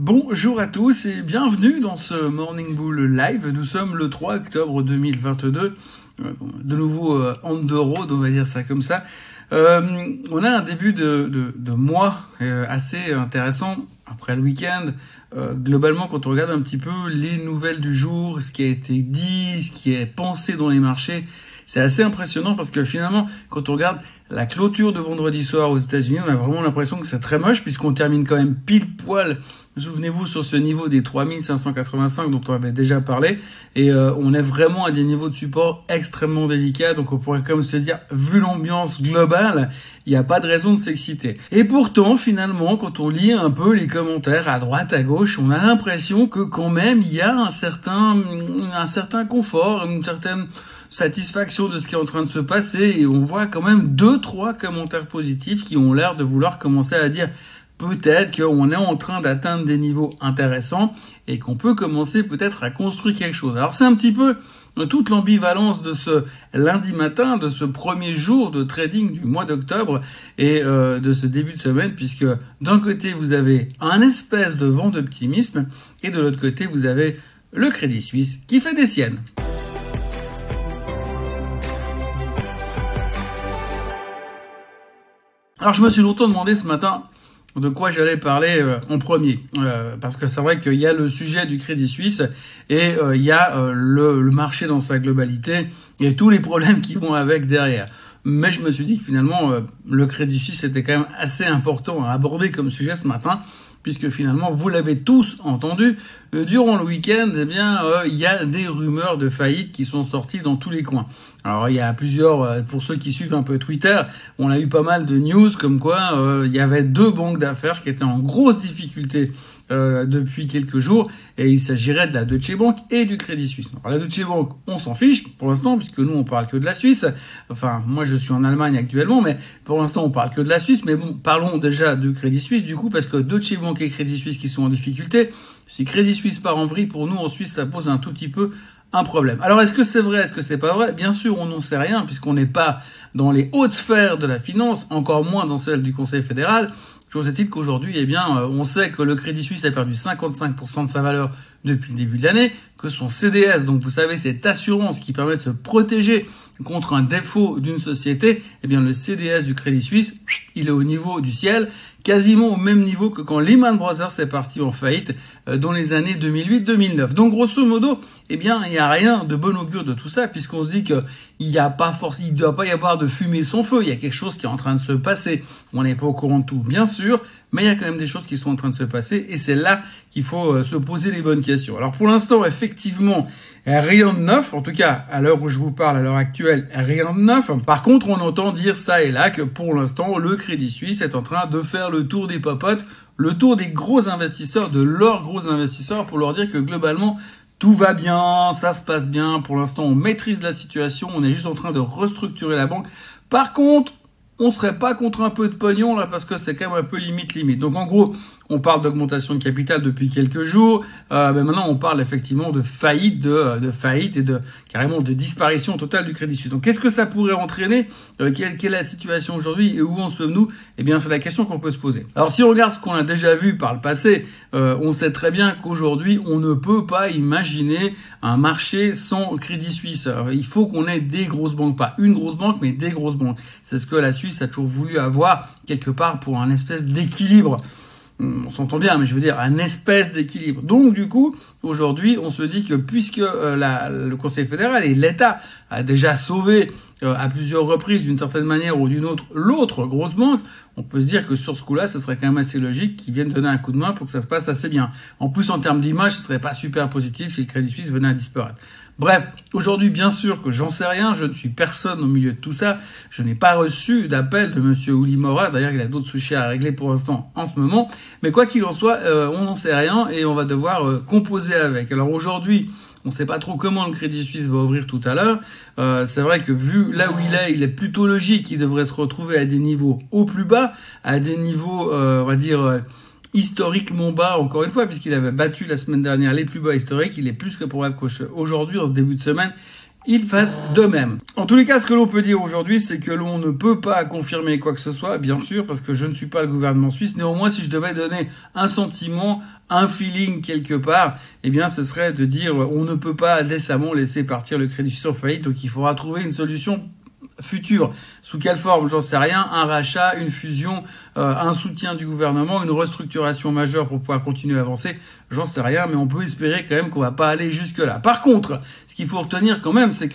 Bonjour à tous et bienvenue dans ce Morning Bull Live. Nous sommes le 3 octobre 2022. Euh, de nouveau euh, on the road, on va dire ça comme ça. Euh, on a un début de, de, mois assez intéressant après le week-end. globalement, quand on regarde un petit peu les nouvelles du jour, ce qui a été dit, ce qui est pensé dans les marchés, c'est assez impressionnant parce que finalement, quand on regarde la clôture de vendredi soir aux États-Unis, on a vraiment l'impression que c'est très moche puisqu'on termine quand même pile poil Souvenez-vous sur ce niveau des 3585 dont on avait déjà parlé et euh, on est vraiment à des niveaux de support extrêmement délicats donc on pourrait comme se dire vu l'ambiance globale il n'y a pas de raison de s'exciter. Et pourtant finalement quand on lit un peu les commentaires à droite à gauche on a l'impression que quand même il y a un certain un certain confort une certaine satisfaction de ce qui est en train de se passer et on voit quand même deux trois commentaires positifs qui ont l'air de vouloir commencer à dire peut-être qu'on est en train d'atteindre des niveaux intéressants et qu'on peut commencer peut-être à construire quelque chose. Alors c'est un petit peu toute l'ambivalence de ce lundi matin, de ce premier jour de trading du mois d'octobre et euh, de ce début de semaine, puisque d'un côté vous avez un espèce de vent d'optimisme et de l'autre côté vous avez le Crédit Suisse qui fait des siennes. Alors je me suis longtemps demandé ce matin de quoi j'allais parler euh, en premier. Euh, parce que c'est vrai qu'il y a le sujet du Crédit Suisse et euh, il y a le, le, marché dans sa globalité et tous les problèmes qui vont avec derrière. Mais je me suis dit que finalement, le Crédit Suisse était quand même assez important à aborder comme sujet ce matin puisque finalement, vous l'avez tous entendu, euh, durant le week-end, eh bien, euh, il y a des rumeurs de faillite qui sont sorties dans tous les coins. Alors, il y a plusieurs, euh, pour ceux qui suivent un peu Twitter, on a eu pas mal de news comme quoi il y avait deux banques d'affaires qui étaient en grosse difficulté euh, depuis quelques jours et il s'agirait de la Deutsche Bank et du Crédit Suisse. Alors la Deutsche Bank, on s'en fiche pour l'instant puisque nous on parle que de la Suisse. Enfin, moi je suis en Allemagne actuellement, mais pour l'instant on parle que de la Suisse. Mais bon, parlons déjà du Crédit Suisse du coup parce que Deutsche Bank et Crédit Suisse qui sont en difficulté. Si Crédit Suisse part en vrille, pour nous en Suisse ça pose un tout petit peu un problème. Alors est-ce que c'est vrai, est-ce que c'est pas vrai? Bien sûr, on n'en sait rien puisqu'on n'est pas dans les hautes sphères de la finance, encore moins dans celles du Conseil fédéral. Chose est-il qu'aujourd'hui, eh bien, euh, on sait que le Crédit Suisse a perdu 55% de sa valeur depuis le début de l'année, que son CDS, donc vous savez, cette assurance qui permet de se protéger contre un défaut d'une société, eh bien, le CDS du Crédit Suisse, il est au niveau du ciel quasiment au même niveau que quand Lehman Brothers est parti en faillite euh, dans les années 2008-2009. Donc grosso modo, eh bien, il n'y a rien de bon augure de tout ça, puisqu'on se dit qu'il n'y a pas force, il ne doit pas y avoir de fumée sans feu. Il y a quelque chose qui est en train de se passer. On n'est pas au courant de tout, bien sûr, mais il y a quand même des choses qui sont en train de se passer, et c'est là qu'il faut euh, se poser les bonnes questions. Alors pour l'instant, effectivement, rien de neuf, en tout cas à l'heure où je vous parle, à l'heure actuelle, rien de neuf. Par contre, on entend dire ça et là que pour l'instant, le Crédit Suisse est en train de faire le tour des popotes, le tour des gros investisseurs, de leurs gros investisseurs, pour leur dire que globalement, tout va bien, ça se passe bien, pour l'instant on maîtrise la situation, on est juste en train de restructurer la banque. Par contre, on serait pas contre un peu de pognon là parce que c'est quand même un peu limite limite. Donc en gros, on parle d'augmentation de capital depuis quelques jours. Euh, ben maintenant, on parle effectivement de faillite, de, euh, de, faillite et de carrément de disparition totale du Crédit Suisse. Donc, qu'est-ce que ça pourrait entraîner? Euh, quelle, quelle, est la situation aujourd'hui et où en sommes-nous? Eh bien, c'est la question qu'on peut se poser. Alors, si on regarde ce qu'on a déjà vu par le passé, euh, on sait très bien qu'aujourd'hui, on ne peut pas imaginer un marché sans Crédit Suisse. il faut qu'on ait des grosses banques, pas une grosse banque, mais des grosses banques. C'est ce que la Suisse a toujours voulu avoir quelque part pour un espèce d'équilibre on s'entend bien, mais je veux dire un espèce d'équilibre. Donc du coup, aujourd'hui, on se dit que puisque euh, le Conseil fédéral et l'État a déjà sauvé euh, à plusieurs reprises, d'une certaine manière ou d'une autre, l'autre grosse banque, on peut se dire que sur ce coup-là, ce serait quand même assez logique qu'ils viennent donner un coup de main pour que ça se passe assez bien. En plus, en termes d'image, ce serait pas super positif si le Crédit Suisse venait à disparaître. Bref, aujourd'hui, bien sûr que j'en sais rien, je ne suis personne au milieu de tout ça. Je n'ai pas reçu d'appel de Monsieur Ouli Mora. D'ailleurs, il a d'autres soucis à régler pour l'instant en ce moment. Mais quoi qu'il en soit, euh, on n'en sait rien et on va devoir euh, composer avec. Alors aujourd'hui, on ne sait pas trop comment le Crédit Suisse va ouvrir tout à l'heure. Euh, c'est vrai que vu là où il est, il est plutôt logique qu'il devrait se retrouver à des niveaux au plus bas, à des niveaux, on va dire, historiquement bas, encore une fois, puisqu'il avait battu la semaine dernière les plus bas historiques. Il est plus que probable qu'aujourd'hui, en ce début de semaine, ils fassent de même. En tous les cas, ce que l'on peut dire aujourd'hui, c'est que l'on ne peut pas confirmer quoi que ce soit, bien sûr, parce que je ne suis pas le gouvernement suisse. Néanmoins, si je devais donner un sentiment, un feeling quelque part, eh bien, ce serait de dire on ne peut pas décemment laisser partir le Crédit en faillite, donc il faudra trouver une solution futur. Sous quelle forme J'en sais rien. Un rachat, une fusion, euh, un soutien du gouvernement, une restructuration majeure pour pouvoir continuer à avancer. J'en sais rien, mais on peut espérer quand même qu'on va pas aller jusque là. Par contre, ce qu'il faut retenir quand même, c'est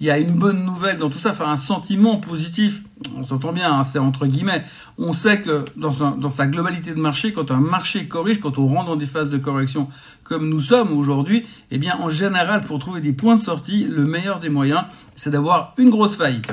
qu'il y a une bonne nouvelle dans tout ça, enfin un sentiment positif. On s'entend bien, hein, c'est entre guillemets. On sait que dans sa, dans sa globalité de marché, quand un marché corrige, quand on rentre dans des phases de correction comme nous sommes aujourd'hui, eh bien en général, pour trouver des points de sortie, le meilleur des moyens, c'est d'avoir une grosse faillite.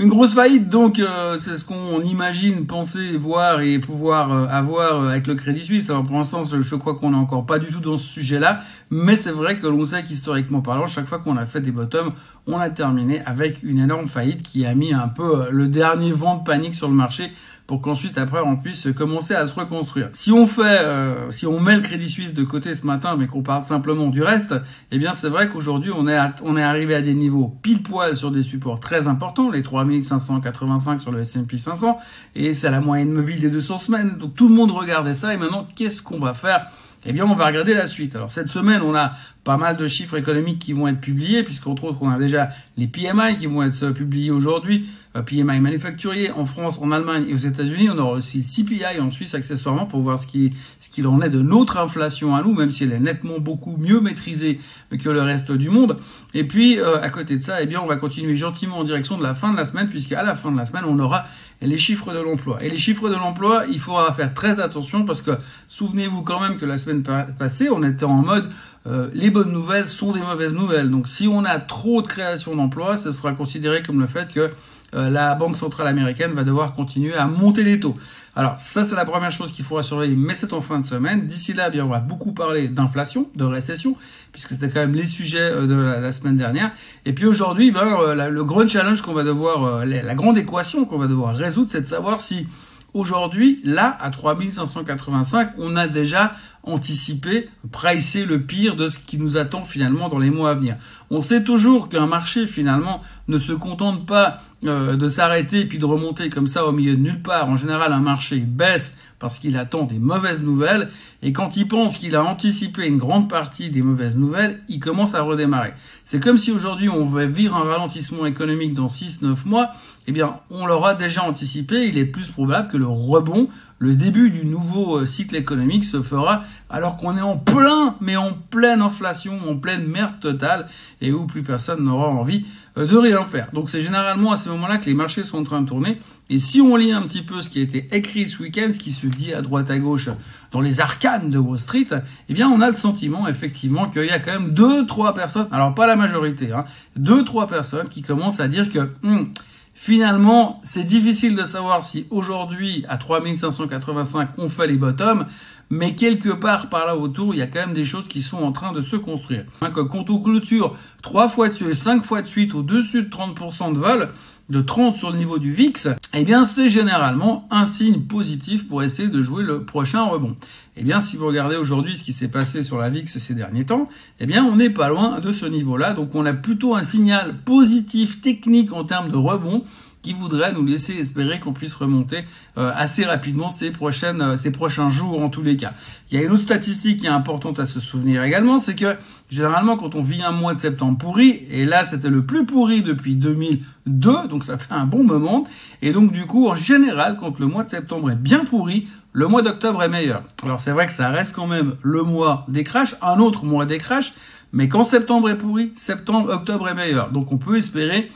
Une grosse faillite, donc, euh, c'est ce qu'on imagine, penser, voir et pouvoir euh, avoir euh, avec le Crédit Suisse. Alors pour l'instant, je crois qu'on n'est encore pas du tout dans ce sujet-là, mais c'est vrai que l'on sait qu'historiquement parlant, chaque fois qu'on a fait des bottoms, on a terminé avec une énorme faillite qui a mis un peu le dernier vent de panique sur le marché pour qu'ensuite après on puisse commencer à se reconstruire. Si on fait, euh, si on met le Crédit Suisse de côté ce matin, mais qu'on parle simplement du reste, eh bien c'est vrai qu'aujourd'hui on est on est arrivé à des niveaux pile poil sur des supports très importants, les 3585 sur le S&P 500, et c'est la moyenne mobile des 200 semaines. Donc tout le monde regardait ça, et maintenant qu'est-ce qu'on va faire? Eh bien, on va regarder la suite. Alors, cette semaine, on a pas mal de chiffres économiques qui vont être publiés, puisqu'entre autres, on a déjà les PMI qui vont être publiés aujourd'hui, euh, PMI manufacturier en France, en Allemagne et aux États-Unis. On aura aussi CPI en Suisse, accessoirement, pour voir ce qui ce qu'il en est de notre inflation à nous, même si elle est nettement beaucoup mieux maîtrisée que le reste du monde. Et puis, euh, à côté de ça, eh bien, on va continuer gentiment en direction de la fin de la semaine, puisqu'à la fin de la semaine, on aura les chiffres de l'emploi. Et les chiffres de l'emploi, il faudra faire très attention parce que souvenez-vous quand même que la semaine passée, on était en mode euh, les bonnes nouvelles sont des mauvaises nouvelles. Donc si on a trop de création d'emplois, ce sera considéré comme le fait que la Banque centrale américaine va devoir continuer à monter les taux. Alors ça c'est la première chose qu'il faudra surveiller, mais c'est en fin de semaine. D'ici là, eh bien on va beaucoup parler d'inflation, de récession, puisque c'était quand même les sujets euh, de la, semaine dernière. Et puis aujourd'hui, ben, euh, le grand challenge qu'on va devoir, la grande équation qu'on va devoir résoudre, c'est de savoir si Aujourd'hui, là, à 3585, on a déjà anticipé, pricé le pire de ce qui nous attend finalement dans les mois à venir. On sait toujours qu'un marché finalement ne se contente pas euh, de s'arrêter puis de remonter comme ça au milieu de nulle part. En général, un marché baisse parce qu'il attend des mauvaises nouvelles et quand il pense qu'il a anticipé une grande partie des mauvaises nouvelles, il commence à redémarrer. C'est comme si aujourd'hui on veut vivre un ralentissement économique dans 6-9 mois, eh bien on l'aura déjà anticipé, il est plus probable que le rebond le début du nouveau euh, cycle économique se fera alors qu'on est en plein, mais en pleine inflation, en pleine merde totale, et où plus personne n'aura envie euh, de rien faire. Donc c'est généralement à ce moment-là que les marchés sont en train de tourner. Et si on lit un petit peu ce qui a été écrit ce week-end, ce qui se dit à droite à gauche dans les arcanes de Wall Street, eh bien on a le sentiment effectivement qu'il y a quand même deux, trois personnes, alors pas la majorité, hein, deux, trois personnes qui commencent à dire que hmm, Finalement, c'est difficile de savoir si aujourd'hui, à 3585, on fait les bottoms, mais quelque part par là autour, il y a quand même des choses qui sont en train de se construire. Hein, quand on clôture 3 fois de suite, 5 fois de suite au-dessus de 30% de vol, de 30 sur le niveau du VIX, eh bien c'est généralement un signe positif pour essayer de jouer le prochain rebond. Eh bien si vous regardez aujourd'hui ce qui s'est passé sur la VIX ces derniers temps, eh bien on n'est pas loin de ce niveau-là, donc on a plutôt un signal positif technique en termes de rebond qui voudrait nous laisser espérer qu'on puisse remonter euh, assez rapidement ces prochaines euh, ces prochains jours en tous les cas. Il y a une autre statistique qui est importante à se souvenir également, c'est que généralement quand on vit un mois de septembre pourri, et là c'était le plus pourri depuis 2002, donc ça fait un bon moment, et donc du coup en général quand le mois de septembre est bien pourri, le mois d'octobre est meilleur. Alors c'est vrai que ça reste quand même le mois des crashs, un autre mois des crashs, mais quand septembre est pourri, septembre, octobre est meilleur. Donc on peut espérer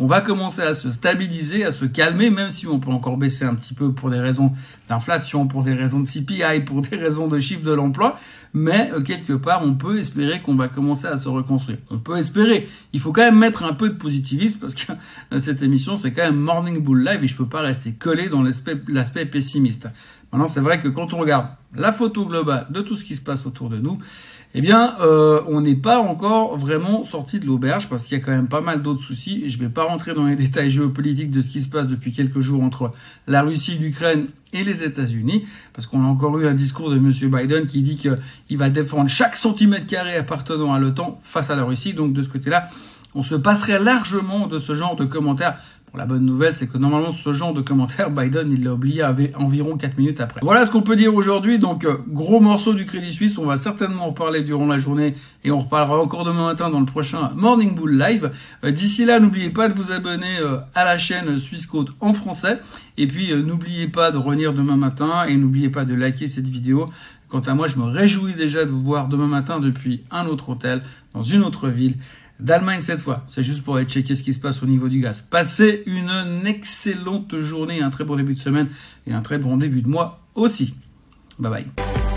qu'on va commencer à se stabiliser, à se calmer, même si on peut encore baisser un petit peu pour des raisons d'inflation, pour des raisons de CPI, pour des raisons de chiffre de l'emploi, mais euh, quelque part, on peut espérer qu'on va commencer à se reconstruire. On peut espérer. Il faut quand même mettre un peu de positivisme parce que euh, cette émission, c'est quand même Morning Bull Live et je peux pas rester collé dans l'aspect pessimiste. Maintenant, c'est vrai que quand on regarde la photo globale de tout ce qui se passe autour de nous, eh bien, euh, on n'est pas encore vraiment sorti de l'auberge parce qu'il y a quand même pas mal d'autres soucis. Je ne vais pas rentrer dans les détails géopolitiques de ce qui se passe depuis quelques jours entre la Russie, l'Ukraine et les États-Unis, parce qu'on a encore eu un discours de M. Biden qui dit qu'il va défendre chaque centimètre carré appartenant à l'OTAN face à la Russie. Donc de ce côté-là, on se passerait largement de ce genre de commentaires. La bonne nouvelle, c'est que normalement, ce genre de commentaires, Biden, il l'a oublié environ 4 minutes après. Voilà ce qu'on peut dire aujourd'hui. Donc, euh, gros morceau du Crédit Suisse. On va certainement en parler durant la journée et on reparlera encore demain matin dans le prochain Morning Bull Live. Euh, d'ici là, n'oubliez pas de vous abonner euh, à la chaîne Suisse Code en français. Et puis, n'oubliez pas de revenir demain matin et n'oubliez pas de liker cette vidéo. Quant à moi, je me réjouis déjà de vous voir demain matin depuis un autre hôtel, dans une autre ville d'Allemagne cette fois. C'est juste pour aller checker ce qui se passe au niveau du gaz. Passez une excellente journée, un très bon début de semaine et un très bon début de mois aussi. Bye bye.